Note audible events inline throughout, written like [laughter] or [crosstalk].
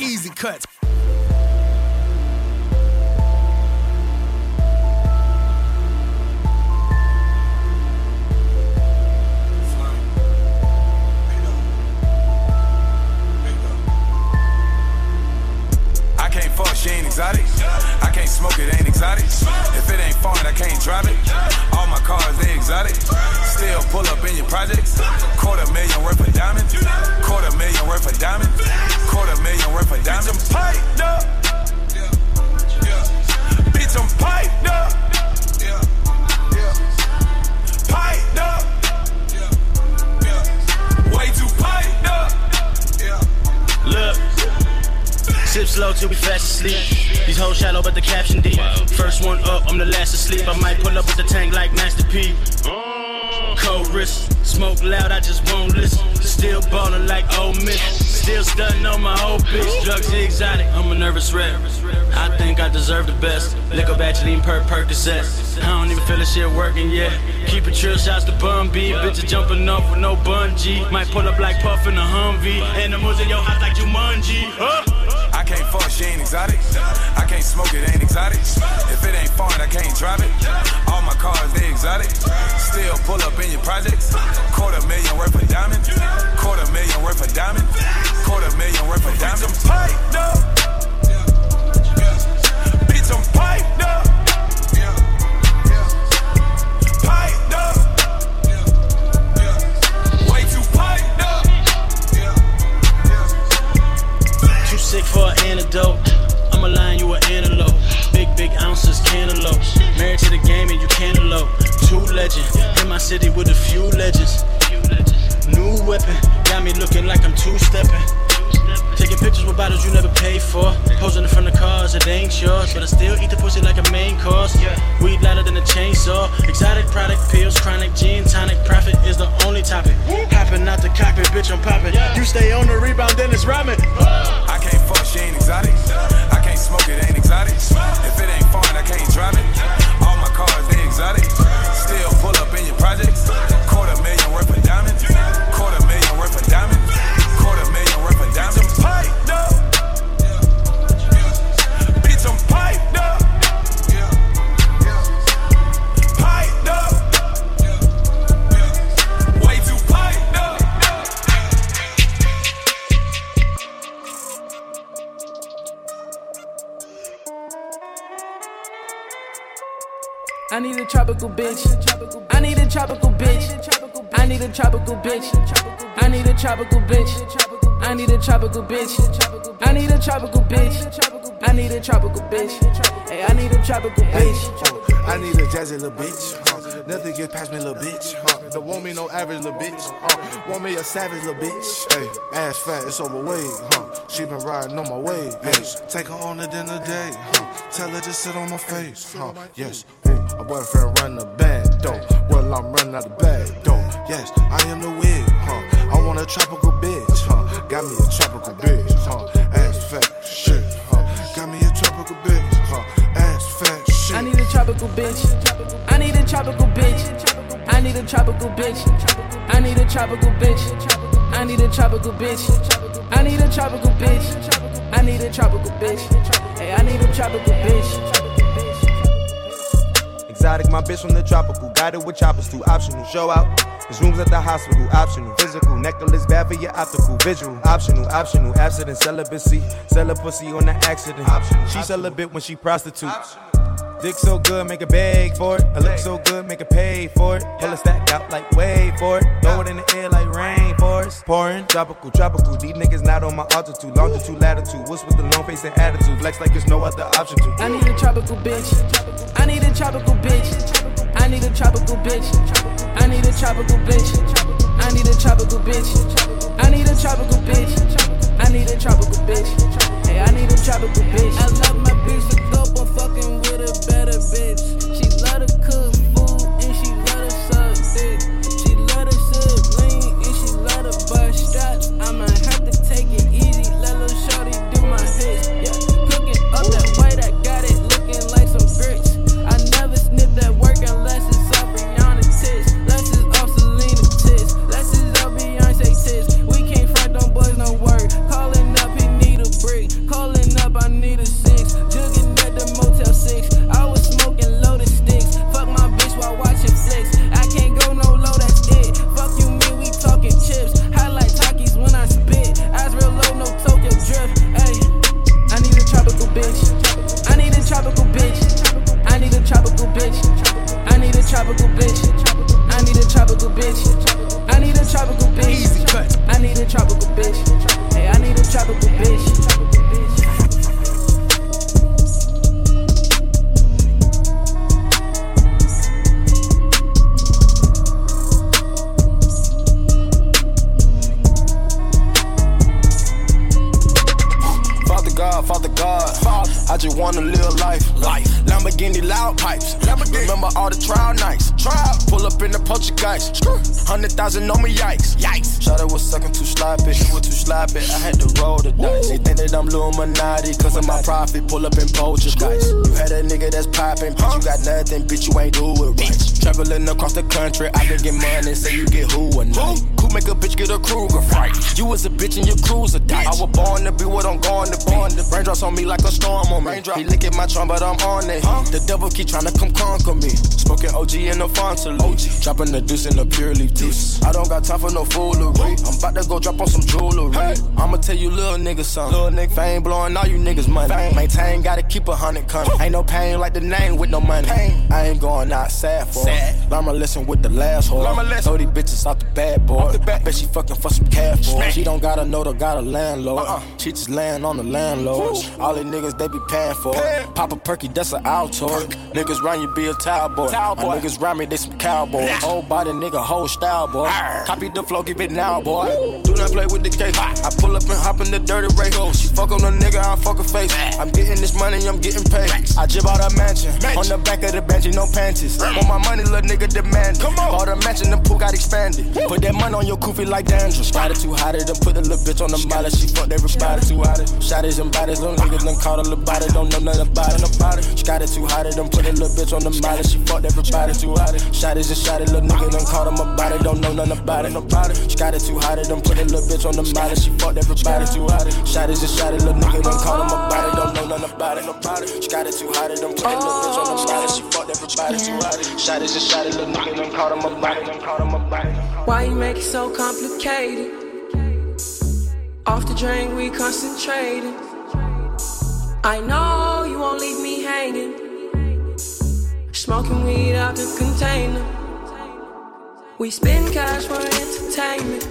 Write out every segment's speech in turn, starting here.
EazyKutz. She ain't exotic. I can't smoke it, ain't exotic. If it ain't foreign, I can't drive it. All my cars, they exotic. Still pull up in your projects. Quarter million worth of diamonds. Quarter million worth of diamonds. Quarter million worth of diamonds. Bitch, I'm piped up. Bitch, I'm piped up. Piped up. Way too piped up. Look. Sip slow till we fast asleep. These hoes shallow, but the caption deep. First one up, I'm the last asleep. I might pull up with the tank like Master P. Cold wrist, smoke loud, I just won't listen. Still ballin' like Ole Miss. Still stunting on my old bitch. Drugs exotic, I'm a nervous wreck. I think I deserve the best. Liquor bachelor, per Percocet. I don't even feel the shit working yet. Keep it trill, shots to Bun B. Bitches jumping off with no bungee. Might pull up like Puff in a Humvee. Moves in your house like Jumanji. Huh? I can't fuck, she ain't exotic. I can't smoke it, ain't exotic. If it ain't foreign, I can't drive it. All my cars, they exotic. Still pull up in your projects. Quarter million worth of diamonds. Quarter million worth of diamonds. Quarter million worth of diamonds. I'm piped up. Bitch, I'm piped up. Sick for an antidote. I'm a lion, you an antelope. Big, big ounces, cantaloupe. Married to the game and you cantaloupe. Two legend. In my city with a few legends. New weapon. Got me looking like I'm two stepping. Taking pictures with bottles you never paid for. Posing in front of cars, it ain't yours. But I still eat the pussy like a main course. Weed louder than a chainsaw. Exotic product, pills, chronic, gin, tonic. Profit is the only topic. Hopping out the cockpit, bitch, I'm popping. You stay on the rebound, then it's robbing. I can't fuck, she ain't exotic. I can't smoke it, ain't exotic. If it ain't foreign, I can't drive it. All my cars, they exotic. Still pull I need a tropical bitch. I need a tropical bitch. I need a tropical bitch. I need a tropical bitch. I need a tropical bitch. I need a tropical bitch. I need a tropical bitch. Hey, I need a tropical bitch. I need a jazzy little bitch. Nothing gets past me, little bitch. Huh? Don't want me no average little bitch. Want me a savage little bitch. Hey, ass fat, it's overweight. Huh? She been riding on my way. Hey, take her on a dinner date. Huh? Tell her to sit on my face. Huh? Yes, a boyfriend run the band. Though, well I'm running out the bag. Though, yes, I am the wig. Huh? I want a tropical bitch. Huh? Got me a tropical bitch. Huh? Ass fat, shit. Huh? Got me a tropical bitch. Huh? Ass fat, shit. I need a tropical bitch. I need a tropical bitch. I need a tropical bitch. I need a tropical bitch. I need a tropical bitch. I need a tropical bitch. I need a tropical bitch. Hey, I need a tropical bitch. Exotic, my bitch from the tropical. Got it with choppers through optional. Show out. There's rooms at the hospital. Optional. Physical. Necklace bad for your optical. Visual. Optional. Optional. Abstinent. Celibacy. Sell a pussy on the accident. Optional. She celibate when she prostitute. Dick so good, make a beg for it. I look so good, make a pay for it. Hella stacked out like wave for it. Throw it in the air like rain forest. Pouring, tropical, tropical. These niggas not on my altitude. Longitude, latitude. What's with the long face and attitude? Flex like there's no other option to. I need a tropical bitch. I need a tropical bitch. I need a tropical bitch. I need a tropical bitch. I need a tropical bitch. I need a tropical bitch. I need a tropical bitch. Hey, I need a tropical bitch. I love my bitch to dope. I'm fucking with a better bitch. She love to cook Hundred thousand on me, yikes. Yikes. Shot was sucking too sloppy. She was too sloppy. I had to roll the dice. They think that I'm Illuminati. Cause of my profit. Pull up in poacher guys. You had a nigga that's popping. Bitch, you got nothing. Bitch, you ain't do it right. Traveling across the country. I can get money. Say you get who or not. Who make a bitch get a Kruger fight? You was a bitch and your crew's a died. I was born to be what I'm going to be. Raindrops on me like a storm on me. He licking my trunk, but I'm on it. Huh? The devil keep trying to come conquer me. Smoking OG in the Fontaine. Dropping the deuce in the pure leaf juice. I don't got time for no foolery. I'm about to go drop on some jewelry. I'ma tell you little niggas something. Little nigga fame blowing all you niggas money. Fame. Maintain, gotta keep a hundred coming. Ain't no pain like the name with no money. Pain. I ain't going out sad for it. Learn my lesson with the last whore. Throw these bitches off the bad boy. I bet she fucking for some cash it. She don't got a note or got a landlord. Uh-uh. She just laying on the landlord. All the niggas they be paying for. Pay. Pop a perky, that's an Altoid. Niggas run you be a towel boy. Towel boy. My niggas run me, they some cowboys. Yeah. Whole body nigga, whole style boy. Arr. Copy the flow, give it now boy. Do not play with the cake. I pull up and hop in the dirty race. She fuck on a nigga, I fuck her face. I'm getting this money, I'm getting paid. I jib out a mansion. On the back of the bench, no panties. Want my money, little nigga demand. Come on. Bought a mansion, the pool got expanded. Put that money on your koofy like dandruff. It too hot, it put a little bitch on the molly. She fucked everybody too hot. Shotties and bodies, little niggas done caught a little body. Don't know nothing about it. About it. She got it too hot, it done put a little bitch on the molly. She fucked everybody too hot. Shotties and shotty, little nigga done caught him about it. Don't know nothing about it. About it. She got it too hot, it done put a little bitch on the molly. She fucked everybody too hot. Shotties and shotty, little nigga done caught him about it. Don't know nothing about it. About it. She got it too hot, it done put a little bitch on the molly. She fucked everybody too hot. Shotties little nigga done caught him. Done caught him it. Why you make it so complicated? Off the drain, we concentrating. I know you won't leave me hanging. Smoking weed out the container. We spend cash for entertainment.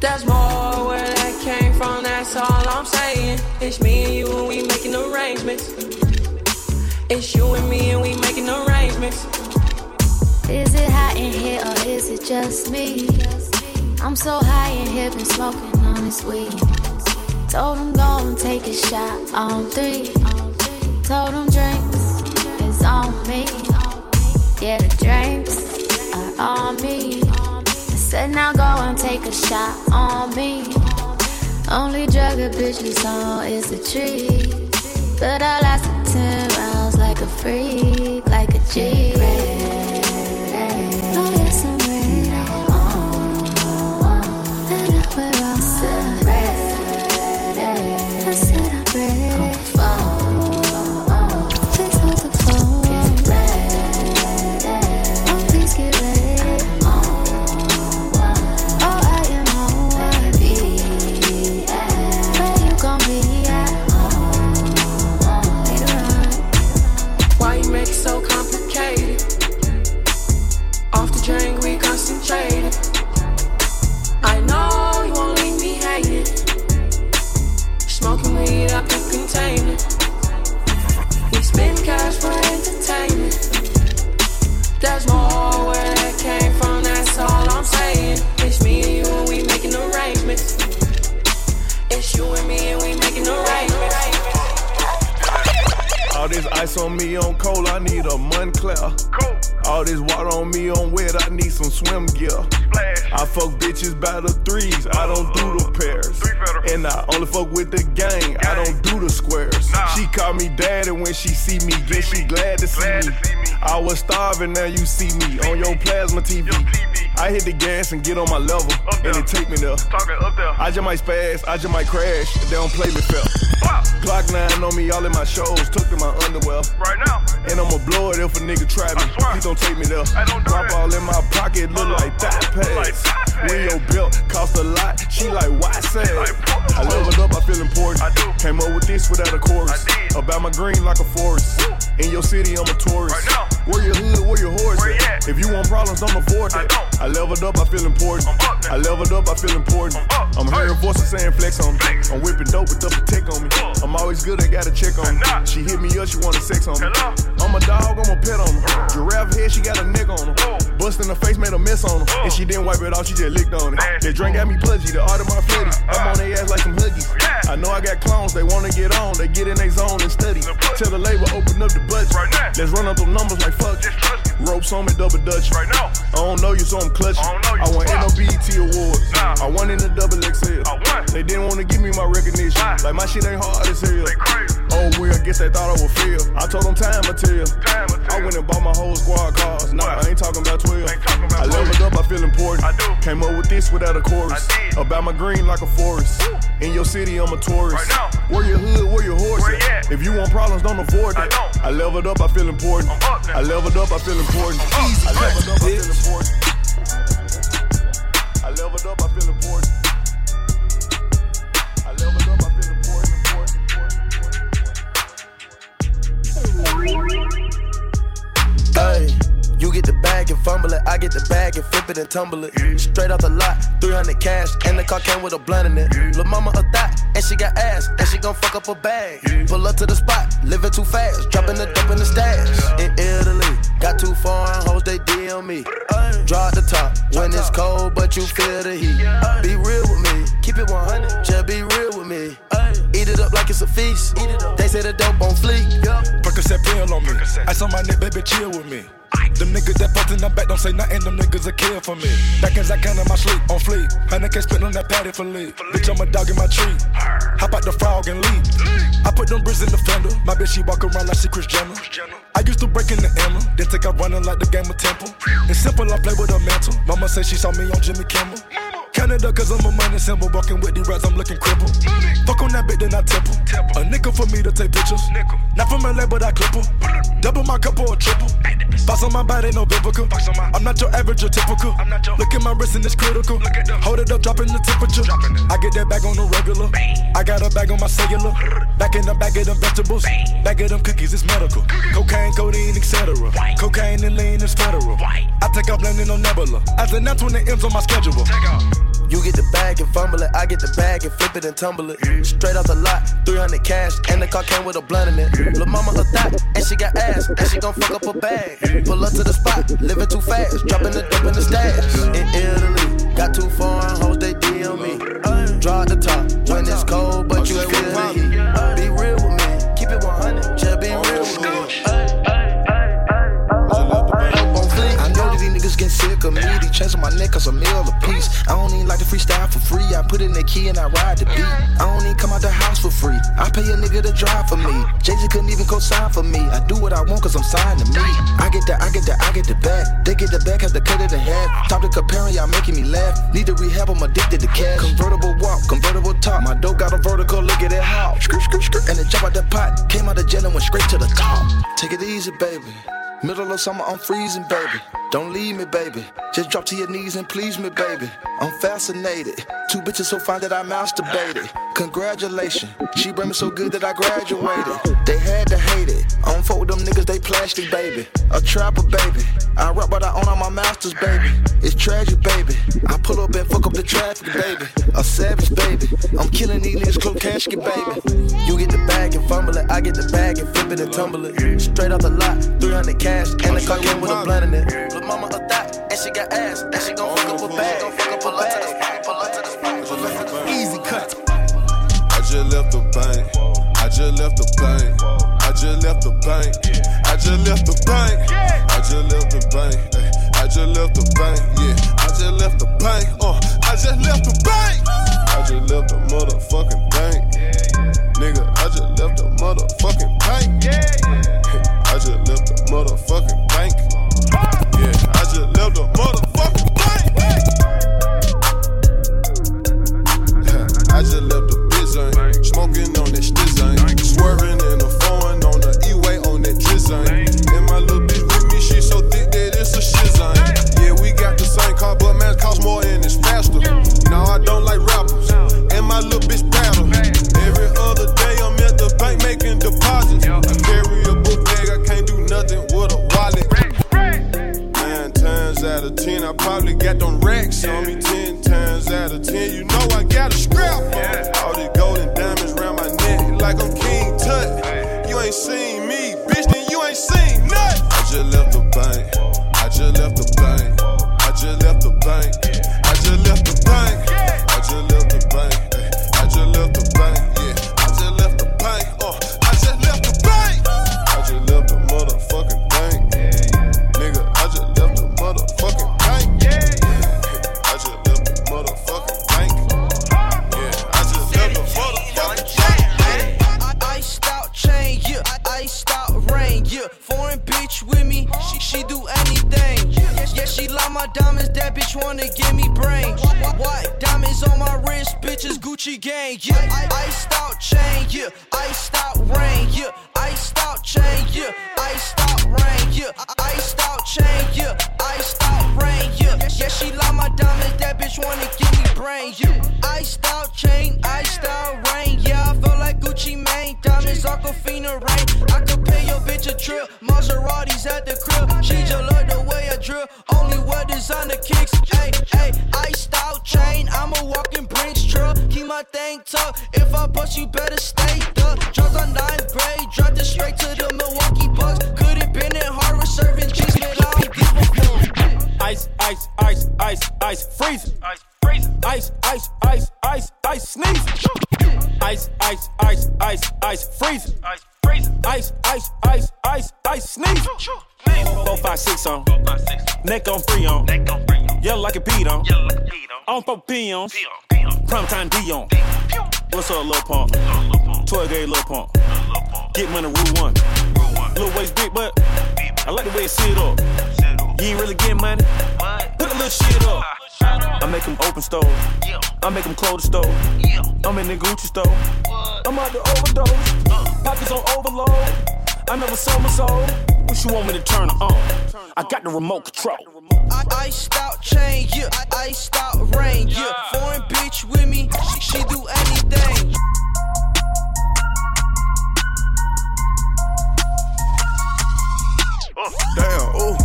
There's more where that came from, that's all I'm saying. It's me and you and we making arrangements. It's you and me and we making arrangements. Is it hot in here or is it just me? I'm so high in here, been smoking on this weed. Told him go and take a shot on three. Told him drinks is on me. Yeah, the drinks are on me. I said now go and take a shot on me. Only drug a bitch is on is the tree. But I lasted 10 rounds like a freak, like a G. Oh, yeah, she glad to see me. I was starving, now you see me on your plasma TV. I hit the gas and get on my level, and it take me there. I just might spaz, I just might crash, they don't play me fair. Glock 9 on me all in my shows, took in my underwear. Right now. And I'ma blow it if a nigga try me. Please don't take me there. Drop all in my pocket, look like that pass. When your belt cost a lot, she like, why sad? I leveled up, I feel important. Came up with this without a chorus. About my green like a forest. In your city, I'm a tourist. Where your hood, where your horse at? If you want problems, don't afford that. I leveled up, I feel important. I leveled up, I feel important. I'm hearing voices saying flex on me. I'm whipping dope with double tech on me. I'm always good, I gotta check on me. She hit me up, she wanted sex on me. I'm a dog, I'm a pet on her. Giraffe head, she got a neck on her. Bust in the face, made a mess on him. And she didn't wipe it off, she just licked on it. That drink got me pudgy, the art of my footy. I'm on their ass like some huggies. I know I got clones, they wanna get on. They get in their zone and study. Tell the label, open up the budget. Let's run up them numbers like fuck. Ropes on me, double dutch. Right now. I don't know you, so I'm clutching. I, I want no BET awards. Nah. I won in the double XL. They didn't wanna give me my recognition. Like my shit ain't hard as hell. Oh, well, I guess they thought I would fail. I told them time will tell. I went and bought my whole squad cars. Nah, I ain't talking about 12. About I leveled up, I feel important. I do. Came up with this without a chorus. About my green like a forest. Woo. In your city, I'm a tourist. Right now. Where your hood, where your horse where at? If you want problems, don't avoid that. I, I leveled up, I feel important. I leveled up, I feel important. Easy I leveled up, I feel important. I leveled up, I feel important. Fumble it, I get the bag and flip it and tumble it. Straight off the lot, 300 cash, and the car came with a blunt in it. Lil' mama a thot, and she got ass, and she gon' fuck up a bag. Pull up to the spot, living too fast, dropping the dope in the stash. In Italy, got too foreign hoes, they DM me. Draw the top when it's cold, but you feel the heat. Be real with me, keep it 100, just be real with me. Eat it up like it's a feast. They say the dope on fleek. Percocet pill on me. I saw my neck, baby, chill with me. Them niggas that fucked in the back don't say nothing, them niggas a kill for me. Back as I can in my sleep, on fleek. Honey can't spit on that patty for lead. Bitch, I'm a dog in my tree. Hop out the frog and leap. I put them bricks in the fender. My bitch, she walk around like she Kris Jenner. I used to break in the Emma, then take out running like the game of Temple. It's simple, I play with a mantle. Mama said she saw me on Jimmy Kimmel. Canada, cause I'm a money symbol. Walking with the rats, I'm looking crippled. Fuck on that bit, then I temple. A nickel for me to take pictures. Not from LA, but I clip Double my cup or a triple. Box on my body, no biblical. I'm not your average or typical. Look at my wrist and it's critical. Hold it up, dropping the temperature. I get that bag on the regular. I got a bag on my cellular. Back in the bag of them vegetables. Back of them cookies, it's medical. Cocaine, codeine, etc. Cocaine and lean is federal. I take off landing on Nebula. As an that's when it ends on my schedule. You get the bag and fumble it, I get the bag and flip it and tumble it. Straight off the lot, 300 cash, and the car came with a blunt in it. Lil' mama a thot, and she got ass, and she gon' fuck up a bag. Pull up to the spot, living too fast, dropping the dope in the stash. In Italy, got two foreign hoes, they DM me. Draw the top when it's cold, but you feel the heat. Be real sick of me. These chains on my neck cause a meal a piece. I don't even like to freestyle for free. I put in the key and I ride the beat. I don't even come out the house for free. I pay a nigga to drive for me. Jay Z couldn't even co-sign for me. I do what I want cause I'm signed to me. I get the, I get the, I get the back. They get the back, have to cut it in half. Top to comparing, y'all making me laugh. Need to rehab, I'm addicted to cash. Convertible walk, convertible top. My dope got a vertical, look at it how. Skirt, skirt, skirt. And it jump out the pot. Came out the jail and went straight to the top. Take it easy, baby. Middle of summer, I'm freezing, baby. Don't leave me, baby. Just drop to your knees and please me, baby. I'm fascinated. Two bitches so fine that I masturbated. Congratulations. She bring me so good that I graduated. They had to hate it. I don't fuck with them niggas, they plastic, baby. A trapper, baby. I rap what I own on my masters, baby. It's tragic, baby. I pull up and fuck up the traffic, baby. A savage, baby. I'm killing these niggas, close casket, baby. You get the bag and fumble it. I get the bag and flip it and tumble it. Straight off the lot, 300 cash, and the car came with a blunt in it. Lil' mama a thot, and she got ass, and she gon' fuck up a bag. Gon' fuck up a bag. Pull up to the spot, Easy cut. I just left the bank. I just left the bank. Just left the bank. I just left the bank. I just left the bank. I just left the bank. Yeah, I just left the bank. Uh, I just left the bank. I just left the motherfucking bank. Nigga, I just left the motherfucking bank. I just left the motherfucking bank. Yeah, I just left the motherfucking She me ten times out of ten. You know I got a scrap. All the golden diamonds round my neck, like I'm King Tut. You ain't seen me, bitch, then you ain't seen nothing. I just left the bank. I just left the ice, ice, ice, ice, freezing. Ice. Ice, ice, ice, ice, ice. Ice, ice, ice, ice, ice, freezing. Ice. Ice, ice, ice, ice, ice. Four, five, six on. Neck on three on. Yellow like a beat on. On for peons. Prime time Deion. What's up, Lil Pump? 12 gauge Lil Pump. Get money, rule one. Lil Waist big, but I like the way it sit up. You ain't really getting money little shit up. I make them open store. I make them close the store. I'm in the Gucci store. I'm out the overdose. Pockets on overload. I never sell my soul. What you want me to turn on? I got the remote control. I iced out chain, yeah. I iced out rain, yeah. Foreign bitch with me, she, she do anything. Damn.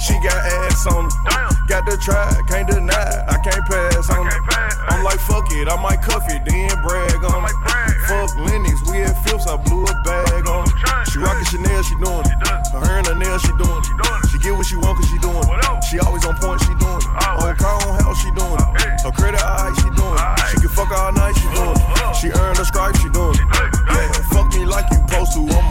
She got ass on her. Damn. Got the try, can't deny. I can't pass on her. I'm like, fuck it, I might cuff it, then brag on her. Fuck Lenox, we at Phipps, I blew a bag on her. She rockin' Chanel, she doing it. Her and her nails, she doing it. She get what she want, cause she doing it. She always on point, she doing it. On car, on house, she doing it. Her credit, alright, she doing it. She can fuck all night, she doing it. She earned her stripes, she doing it. Yeah, fuck me like you supposed to, I'm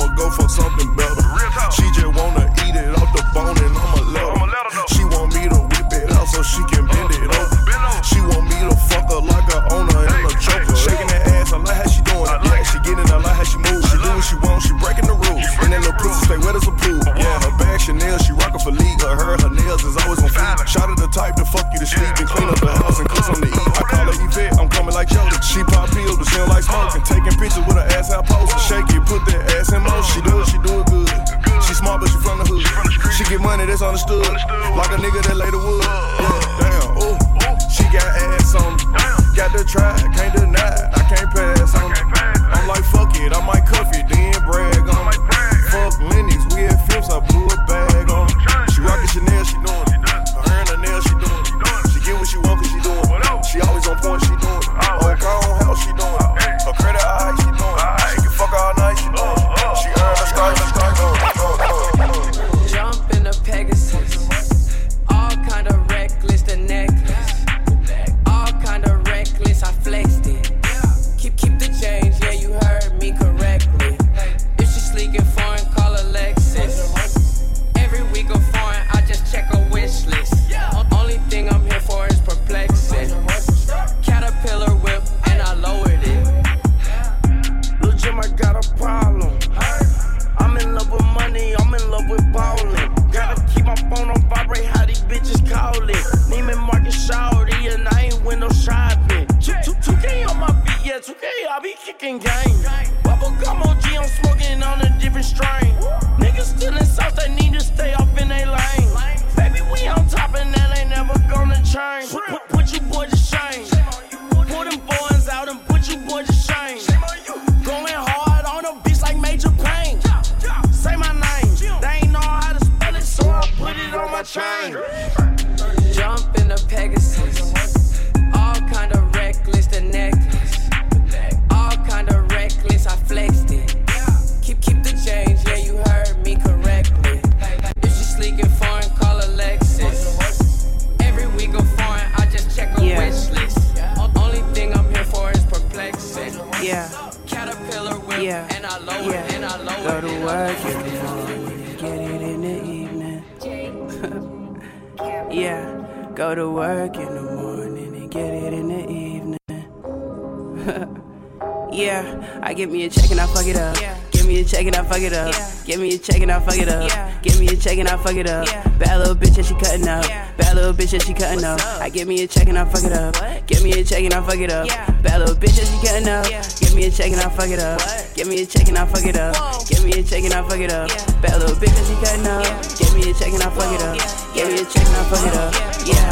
fuck it up. Bad little bitch and she cutting up. Bad little bitch and she cutting up. I give me a check and I fuck it up. Give me a check and I fuck it up. Bad little bitch and she cutting up. Yeah. Give me a check and I fuck it up. Give me a check and I fuck it up. Give me a check and I fuck it up. Bad little bitch and she cutting up. Give me a check and I fuck it up. Give me a check and I fuck it up. Yeah.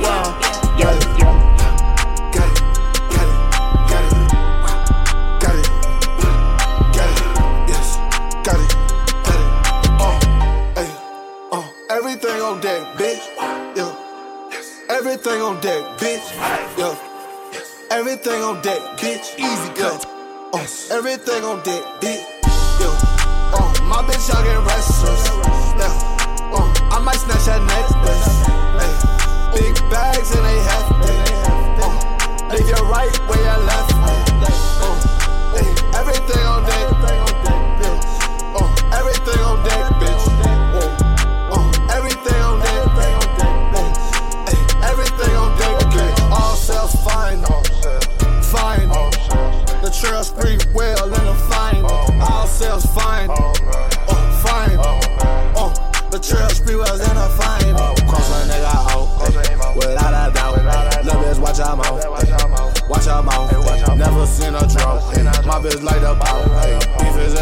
Whoa. Yeah. Yeah. Everything on deck, bitch. Yeah. Everything on deck, bitch. Easy cut. Uh, everything on deck, bitch. Yeah. Uh, my bitch, y'all get restless. Yeah. Uh, I might snatch that necklace. Hey. Big bags and they hefty. Uh, leave your right where you left. Uh, hey. Everything on deck. Watch out mouth. Never seen a drought. My bitch light up out, beef is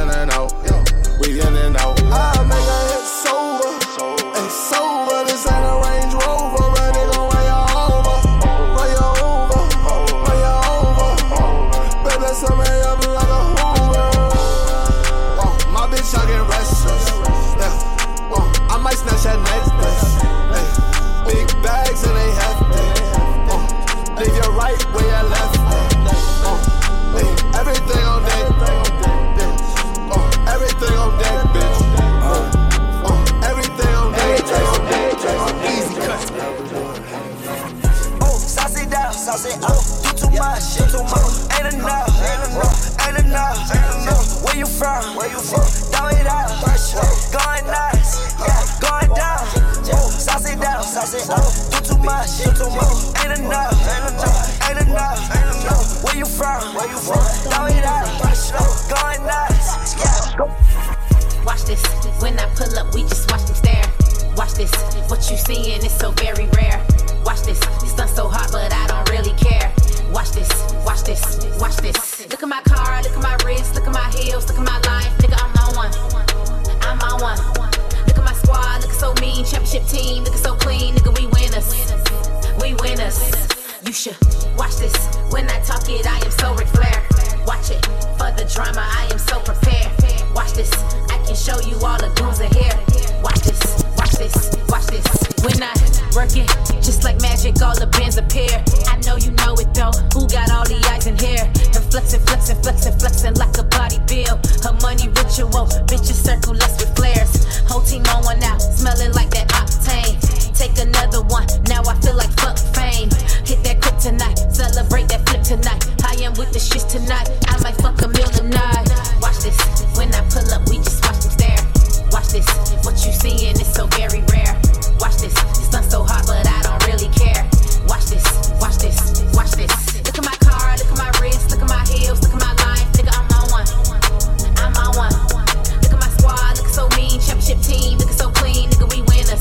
watch this. When I talk it, I am so Ric Flair. Watch it. For the drama, I am so prepared. Watch this. I can show you all the goons in here. Watch this. Watch this. Watch this. When I work it, just like magic, all the bands appear. I know you know it though. Who got all the eyes in here? And flexing, flexing, flexing, flexing like a body bill. Her money ritual. Bitches circle us with flares. Whole team on one out, smelling like that octane. Take another one. Now I feel like fuck fame. Hit that tonight. Celebrate that flip tonight. I am with the shits tonight. I might fuck a meal tonight. Watch this. When I pull up, we just watch them stare. Watch this. What you seeing is so very rare. Watch this. It's done so hot, but I don't really care. Watch this. Watch this. Watch this. Look at my car. Look at my wrist. Look at my heels. Look at my life. Nigga, I'm on one. I'm on one. Look at my squad. Look so mean. Championship team. Look so clean. Nigga, we winners.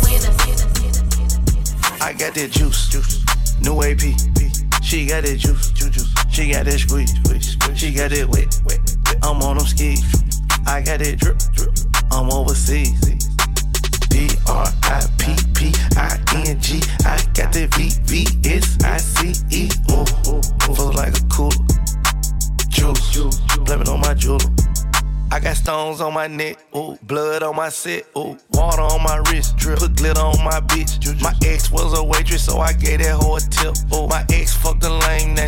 I got that juice, juice. New AP. Got that juice, juice. juice. She got that squeeze, squeeze. She got that wet, wet. I'm on them skis. I got that drip, drip. I'm overseas. D R I P P I N G. I got that V V S I C E. Ooh, flow like a cooler. Juice, blame it on my jeweler. I got stones on my neck, ooh, blood on my set, ooh, water on my wrist, drip, put glitter on my bitch. My ex was a waitress, so I gave that a tip. Ooh, my ex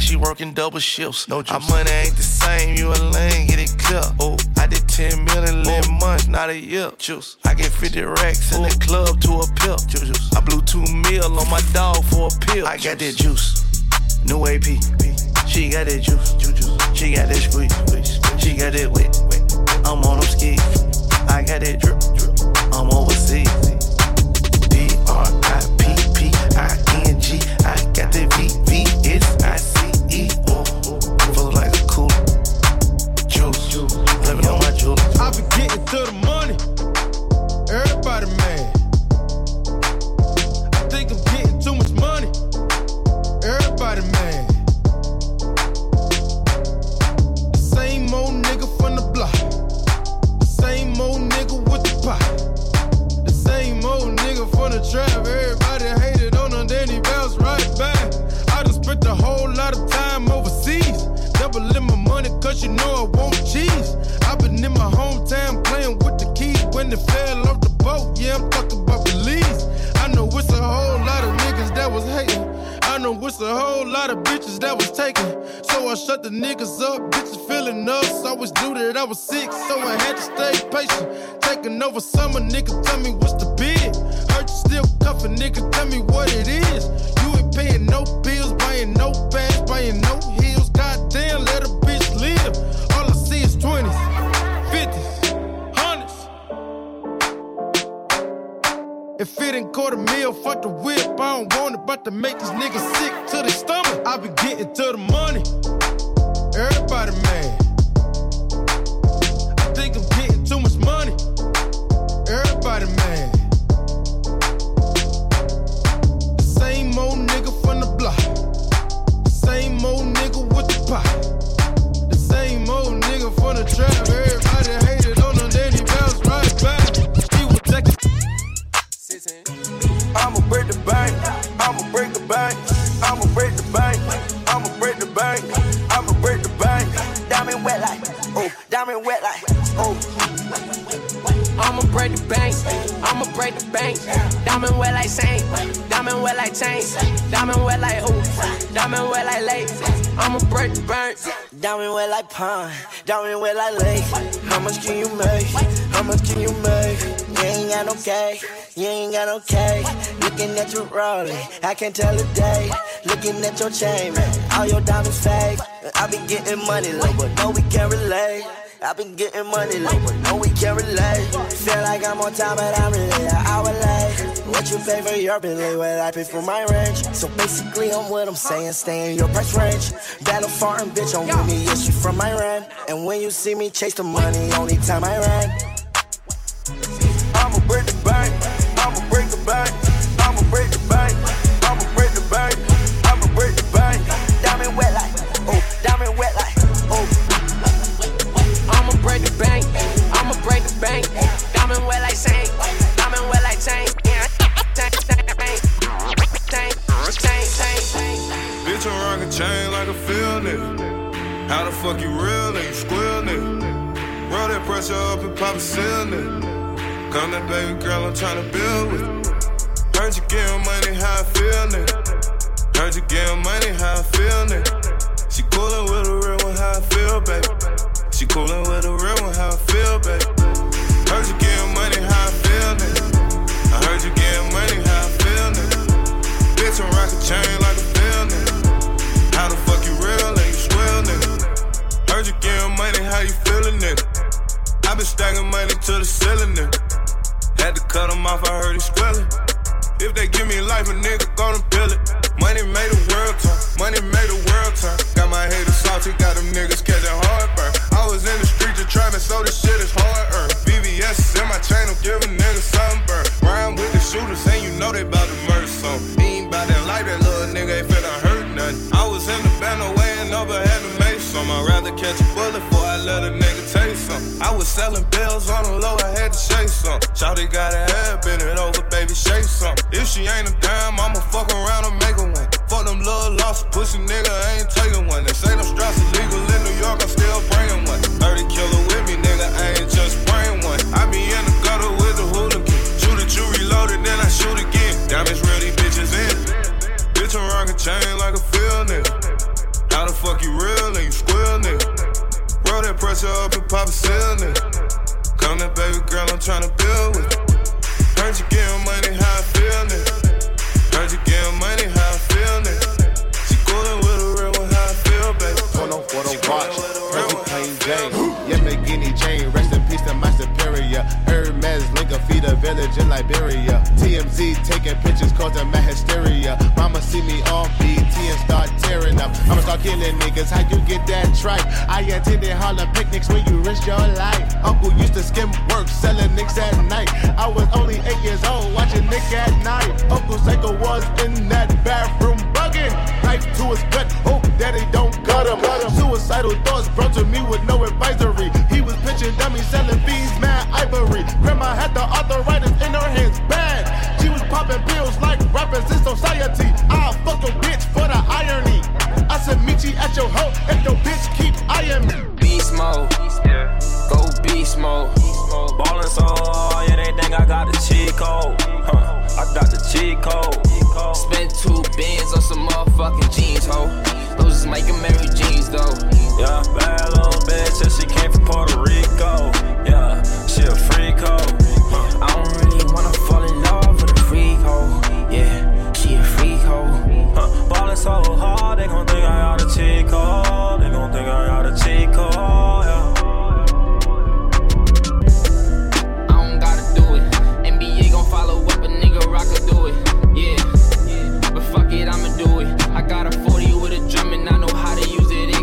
she working double shifts. No juice. Our money ain't the same, you a lame, get it clear. Ooh, I did 10 million in months, not a year. Juice, I get 50 racks in the club to a pill. Juice, I blew two mil on my dog for a pill. I got that juice, new AP. She got that juice, juice. She got that squeeze. She got that wet. I'm on them skis. I got that drip, drip. I'm overseas. D R I P P I N G. I got that V the trap. Everybody hated on him, then he bounced right back. I just spent a whole lot of time overseas. Double in my money, cause you know I won't cheese. I've been in my hometown playing with the keys when they fell off the boat. Yeah, I'm talking Know it's a whole lot of bitches that was taken. So I shut the niggas up, bitches feeling us. I always knew that I was sick, so I had to stay patient. Taking over summer, nigga, tell me what's the bid. Heard you still cuffing, nigga, tell me what it is. You ain't paying no bills, buying no bags, buying no heels. Goddamn, let a bitch live. All I see is 20s, If it ain't quarter meal, fuck the whip. I don't want it, but to make these niggas sick to their stomach. I be getting to the money. Everybody mad. I'ma break the bank. I'ma break the bank. I'ma break the bank. I'ma break the bank. I'ma break the bank. Diamond wet like, oh, diamond wet like, oh. I'ma break the bank. I'ma break the bank. Diamond wet like Saint. Diamond wet like chain. Diamond wet like ooh. Diamond wet like lake. I'ma break the bank. Diamond wet like pond. Diamond wet like lake. How much can you make? How much can you make? You ain't got no cake. You ain't got no cake. Looking at your rolling, I can't tell a day. Looking at your chain, man. All your diamonds fake. I been getting money low, but no, we can't relate. I been getting money low, but no, we can't relate. Feel like I'm on time, but I'm really an hour late. What you pay for your Bentley, what I pay for my range. So basically, I'm what I'm saying, stay in your price range. Battle farm, bitch, on with me, yes, you from Iran. And when you see me chase the money, only time I ran. Fuck you real nigga? Square nigga. Roll that pressure up and pop a seal nigga. Come that baby girl, I'm tryna build with. Heard you getting money, how I feel nigga. Heard you getting money, how I feel nigga. She coolin' with a real one, how I feel, baby. She coolin' with a real one, how I feel, baby. Heard you getting money, how I feel, nigga. I heard you getting money, how I feel, nigga. Bitch, I'm rockin' chain like a you feelin', nigga? I been stacking money to the ceiling, nigga. Had to cut him off, I heard he squealing. If they give me life, a nigga gonna feel it. Money made the world turn, money made the world turn. Got my haters salty, got them niggas catching heartburn. I was in the street to so this shit is hard earned. VVS in my chain, I'm giving niggas sunburn. Rhyme with the shooters, and you know they bout to murder some. He ain't that life, that little nigga catch a bullet before I let a nigga taste some. I was selling bills on the low, I had to shake some. Shawty got a head, bend it over, baby, shake some. If she ain't a dime, I'ma fuck around and make her one. Fuck them little lost pussy nigga, I ain't taking one. They say them straps illegal in New York, I'm still bringing one. Pressure up and pop a nigga. Come that baby girl, I'm tryna build with. Heard you getting money, how I feel nigga. Heard you getting money, how I feel nigga. She coolin' with a real one, how I feel, baby. One on for the watch. Prezi plain Jane. Yamagini Jane. Rest in peace to my superior. Hermes Linka feed a village in Liberia. TMZ taking pictures causing my hysteria. Mama see me on BET and start tearing up. I'ma start killing niggas. How you get that tripe? I attended Harlem picnics where you risk your life. Uncle used to skim work selling nicks at night. I was only eight years old watching Nick at Nite. Uncle Psycho was in that bathroom bugging. Knife to his gut. Hope daddy don't cut him. Suicidal thoughts brought to me with no advisory. He was pitching dummies, selling fees, mad ivory. Grandma had the arthritis in her hands, bad. She was popping pills like rappers in society. I'll fuck a bitch for the irony to meet you at your hoe if your bitch keep eyeing me. Beast mode, yeah. go beast mode. Ballin' so hard, yeah, they think I got the cheat code. Huh, I got the cheat code. Spent two bins on some motherfucking jeans, ho. Those is making Mary jeans, though. Yeah, bad little bitch, yeah, she came from Puerto Rico. Yeah, she a freak, ho. Huh. I don't really wanna ballin' so hard, they gon' think I got a cheat code. They gon' think I got a cheat code. Yeah. Follow up a nigga, it, yeah. But fuck it, I'ma do it. I got a 40 with a drum and I know how to use it. It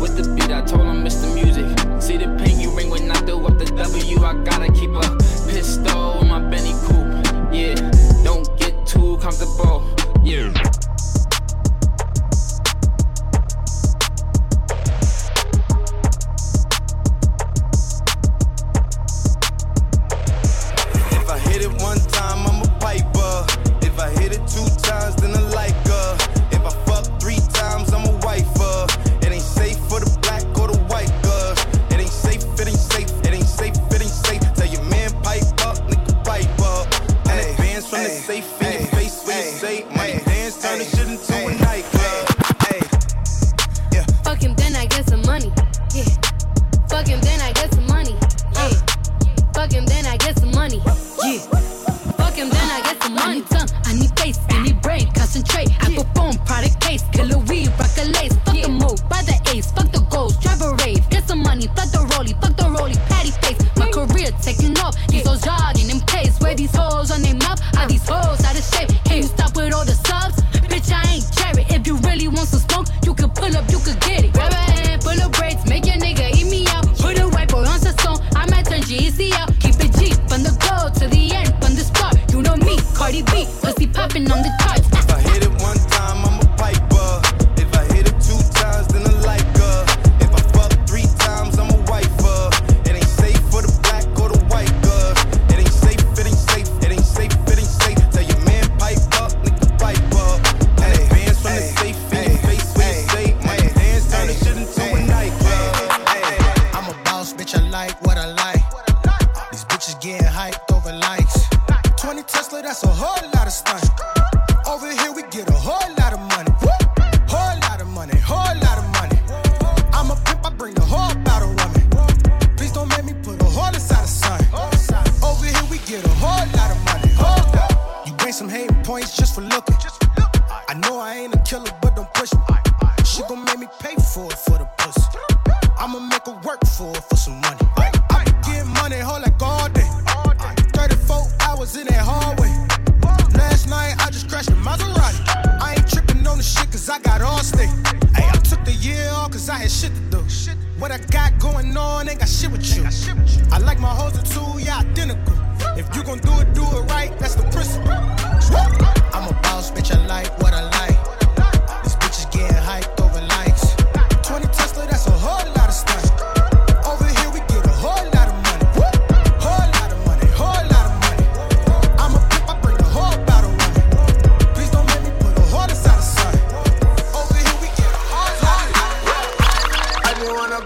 with the beat. I it's the music. See the ring when I up the W. I gotta keep a pistol in my coupe, yeah. Don't get too comfortable, yeah.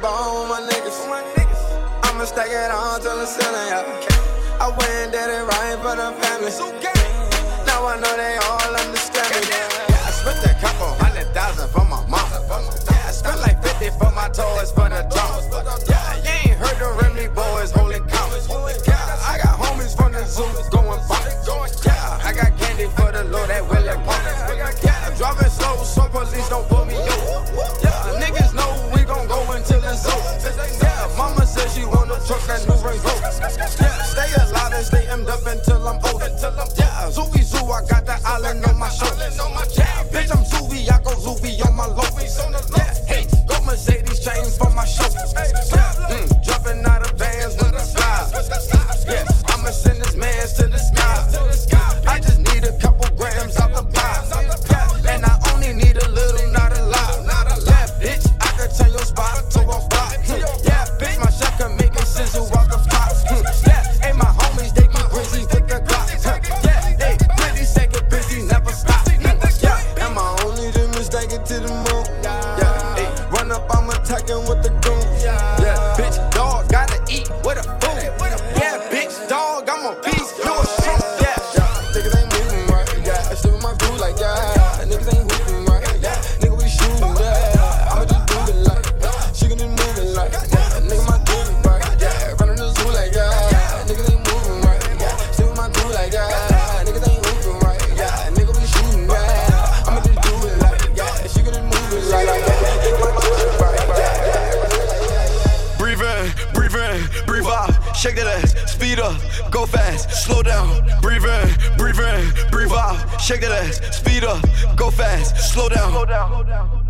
the with my niggas. I'ma stack it on till the ceiling. Yeah. I went and did it right for the family. Now I know they all understand me. Yeah, I spent a couple hundred thousand for my mom. Yeah, I spent like 50 for my toys for the dogs. Yeah, you ain't heard the Remy Boyz holding comments. Yeah, I got homies from the zoo going bonkers. Yeah, I got candy for the Lord that will it. Yeah, I'm driving slow so police don't pull me yeah, mama says she want a truck that new Range Yeah, stay alive and stay emmed up until I'm old. Yeah, Zooey Zoo, I got that island on my shoulder. Yeah, bitch, I'm Zooey, I go Zooey on my low. Shake that ass, speed up, go fast, slow down.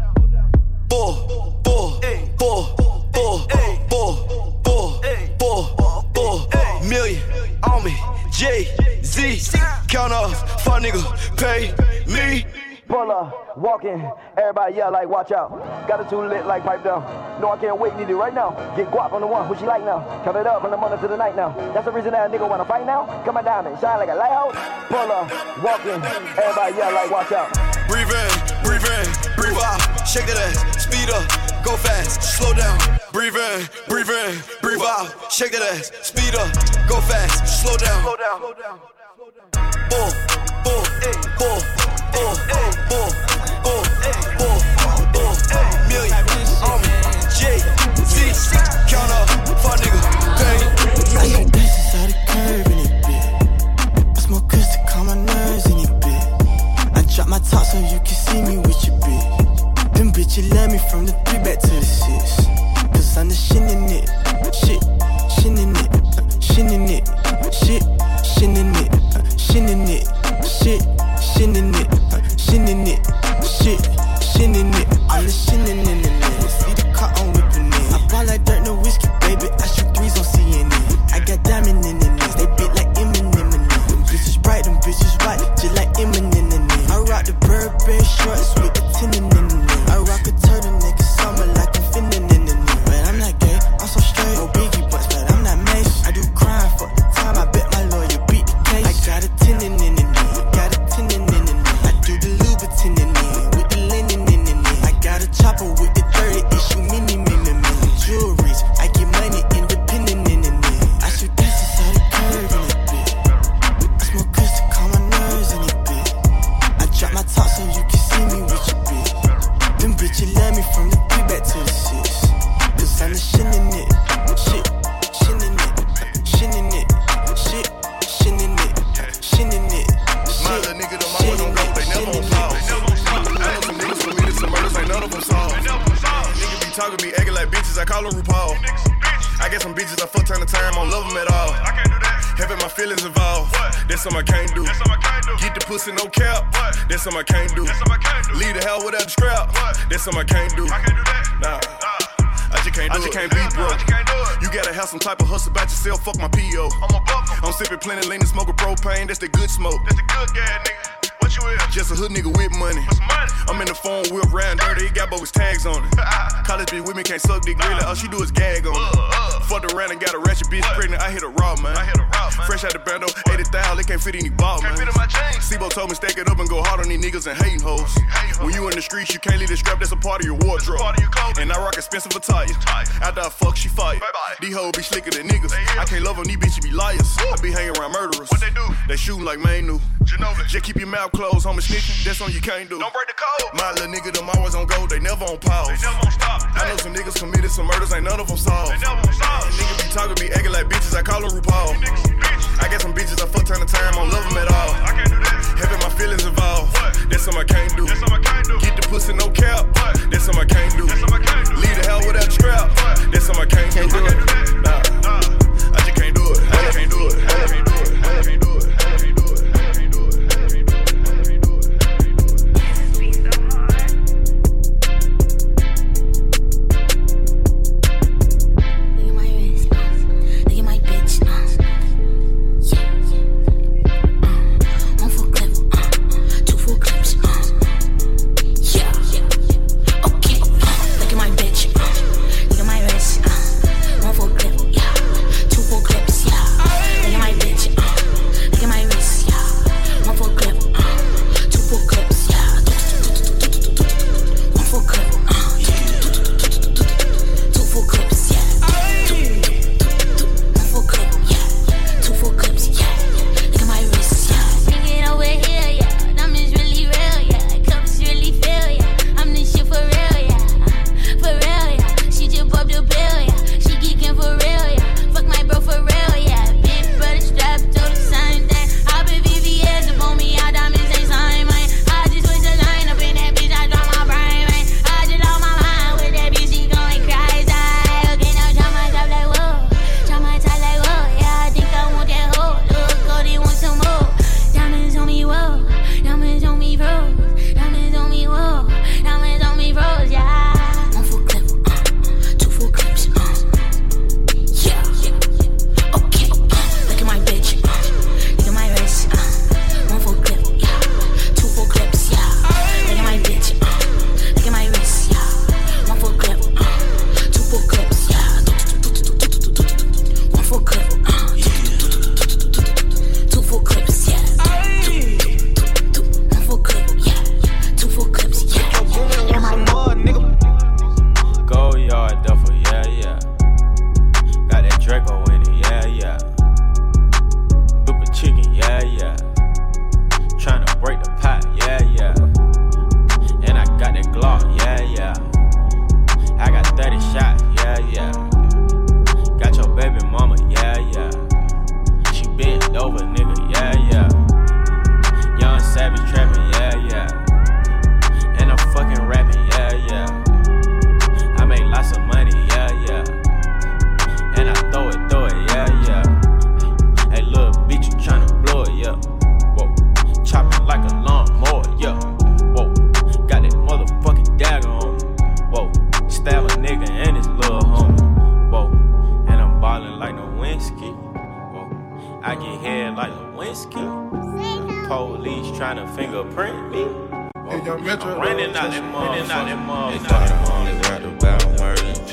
Walking, everybody yell like watch out. Got it too lit like pipe down. No, I can't wait, need it right now. Get guap on the one, who she like now. Count it up from the morning to the night now. That's the reason that a nigga wanna fight now. Come on down and shine like a lighthouse. Pull up, walking, everybody yell like watch out. Breathe in, breathe in, breathe out. Shake that ass, speed up, go fast, slow down. Breathe in, breathe in, breathe out. Shake that ass, speed up, go fast, slow down. Four, four, four, four, four, four, Talking me, acting like bitches, I call them RuPaul. I get some bitches I fuck time to time, I don't love them at all. Having my feelings involved, that's something I can't do. Get the pussy, no cap, that's something I can't do. Leave the hell without the strap, that's something I can't do. Nah. I just can't do I just can't be broke. You gotta have some type of hustle about yourself. Fuck my PO. I'm sipping plenty lean and smoking propane. That's the good smoke. That's the good gas, nigga. What you is? Just a hood nigga with money. I'm in the phone, whip round dirty. He got bogus tags on it. [laughs] College bitch with me can't suck dick really. All she do is gag on it. Fucked around and got a ratchet bitch pregnant. I hit a raw man. i hit a raw Fresh out the bando, 80,000. It can't fit any ball man. Sibo told me stack it up and go hard on these niggas and hating hoes. When you in the streets, you can't leave the strap. That's a part of your wardrobe. And I rock expensive attire. After I fuck, she fight. These hoes be slicker than niggas. I can't love them, these bitches be liars. I be hanging around murderers. What they do? They shootin' like Manu. Just keep your mouth closed, homie snitching. That's on you can't do. Don't break the code. My little nigga, them always on go. They never on pause. They never on stop. I know some niggas committed some murders, ain't none of them solved. They never on stop. Niggas be talking, be acting like bitches. I call them RuPaul. I got some bitches I fuck time to time, I don't love them at all. I can't do that. Having my feelings involved. what? That's something I can't do. That's something I can't do. Get the pussy, no cap. That's something I can't do. That's something I can't do. Leave the hell without the strap. That's something I can't, do. Nah, I just can't do it. I just can't do it. I just can't do it. I just can't do it. I just can't do it.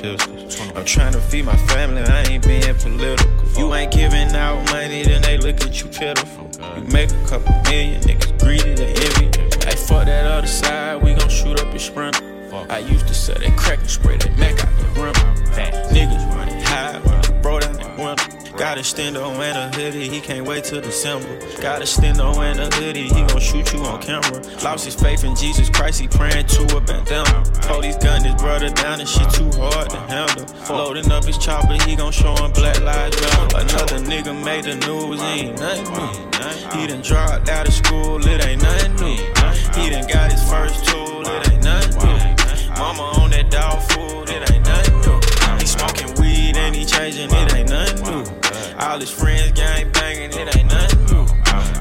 I'm trying to feed my family, I ain't being political. You ain't giving out money, then they look at you pitiful. You make a couple million, niggas greedy, they envy. Hey, fuck that other side, we gon' shoot up your sprint. I used to sell that crack and spray that Mac out the rim. Fat niggas running high, Got a stendo and a hoodie, he can't wait till December. Got a stendo and a hoodie, he gon' shoot you on camera. Lost his faith in Jesus Christ, he praying to a bandana. Police gun his brother down and shit too hard to handle. Loading up his chopper, he gon' show him black lives matter. Another nigga made the news, he ain't nothing me. He done dropped out of school, it ain't nothing new. He done got his first tool, it ain't nothing new. Mama on that dog food, it ain't nothing new. He smoking weed and he changing, it ain't nothing new. All his friends gang banging, it ain't nothing new.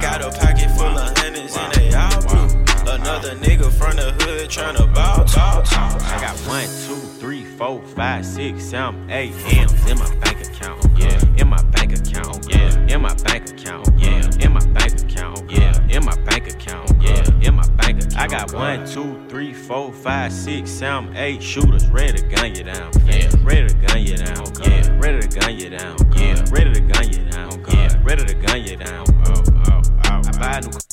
Got a pocket full of hundreds and they all blue. Another nigga from the hood tryna bow, bow, bow. I got one, two, three, four, five, six, seven, eight M's in my bank account. Yeah, in my bank account. Yeah, in my bank account. Yeah, in my bank account. Yeah, in my bank account. Yeah, in my bank. I got one, two, three, four, five, six, seven, eight shooters ready to gun you down. Yeah, ready to gun you down. Yeah, ready to gun you down. Yeah, ready to gun you down. Yeah, ready to gun you down. Oh, oh, oh. I buy oh. new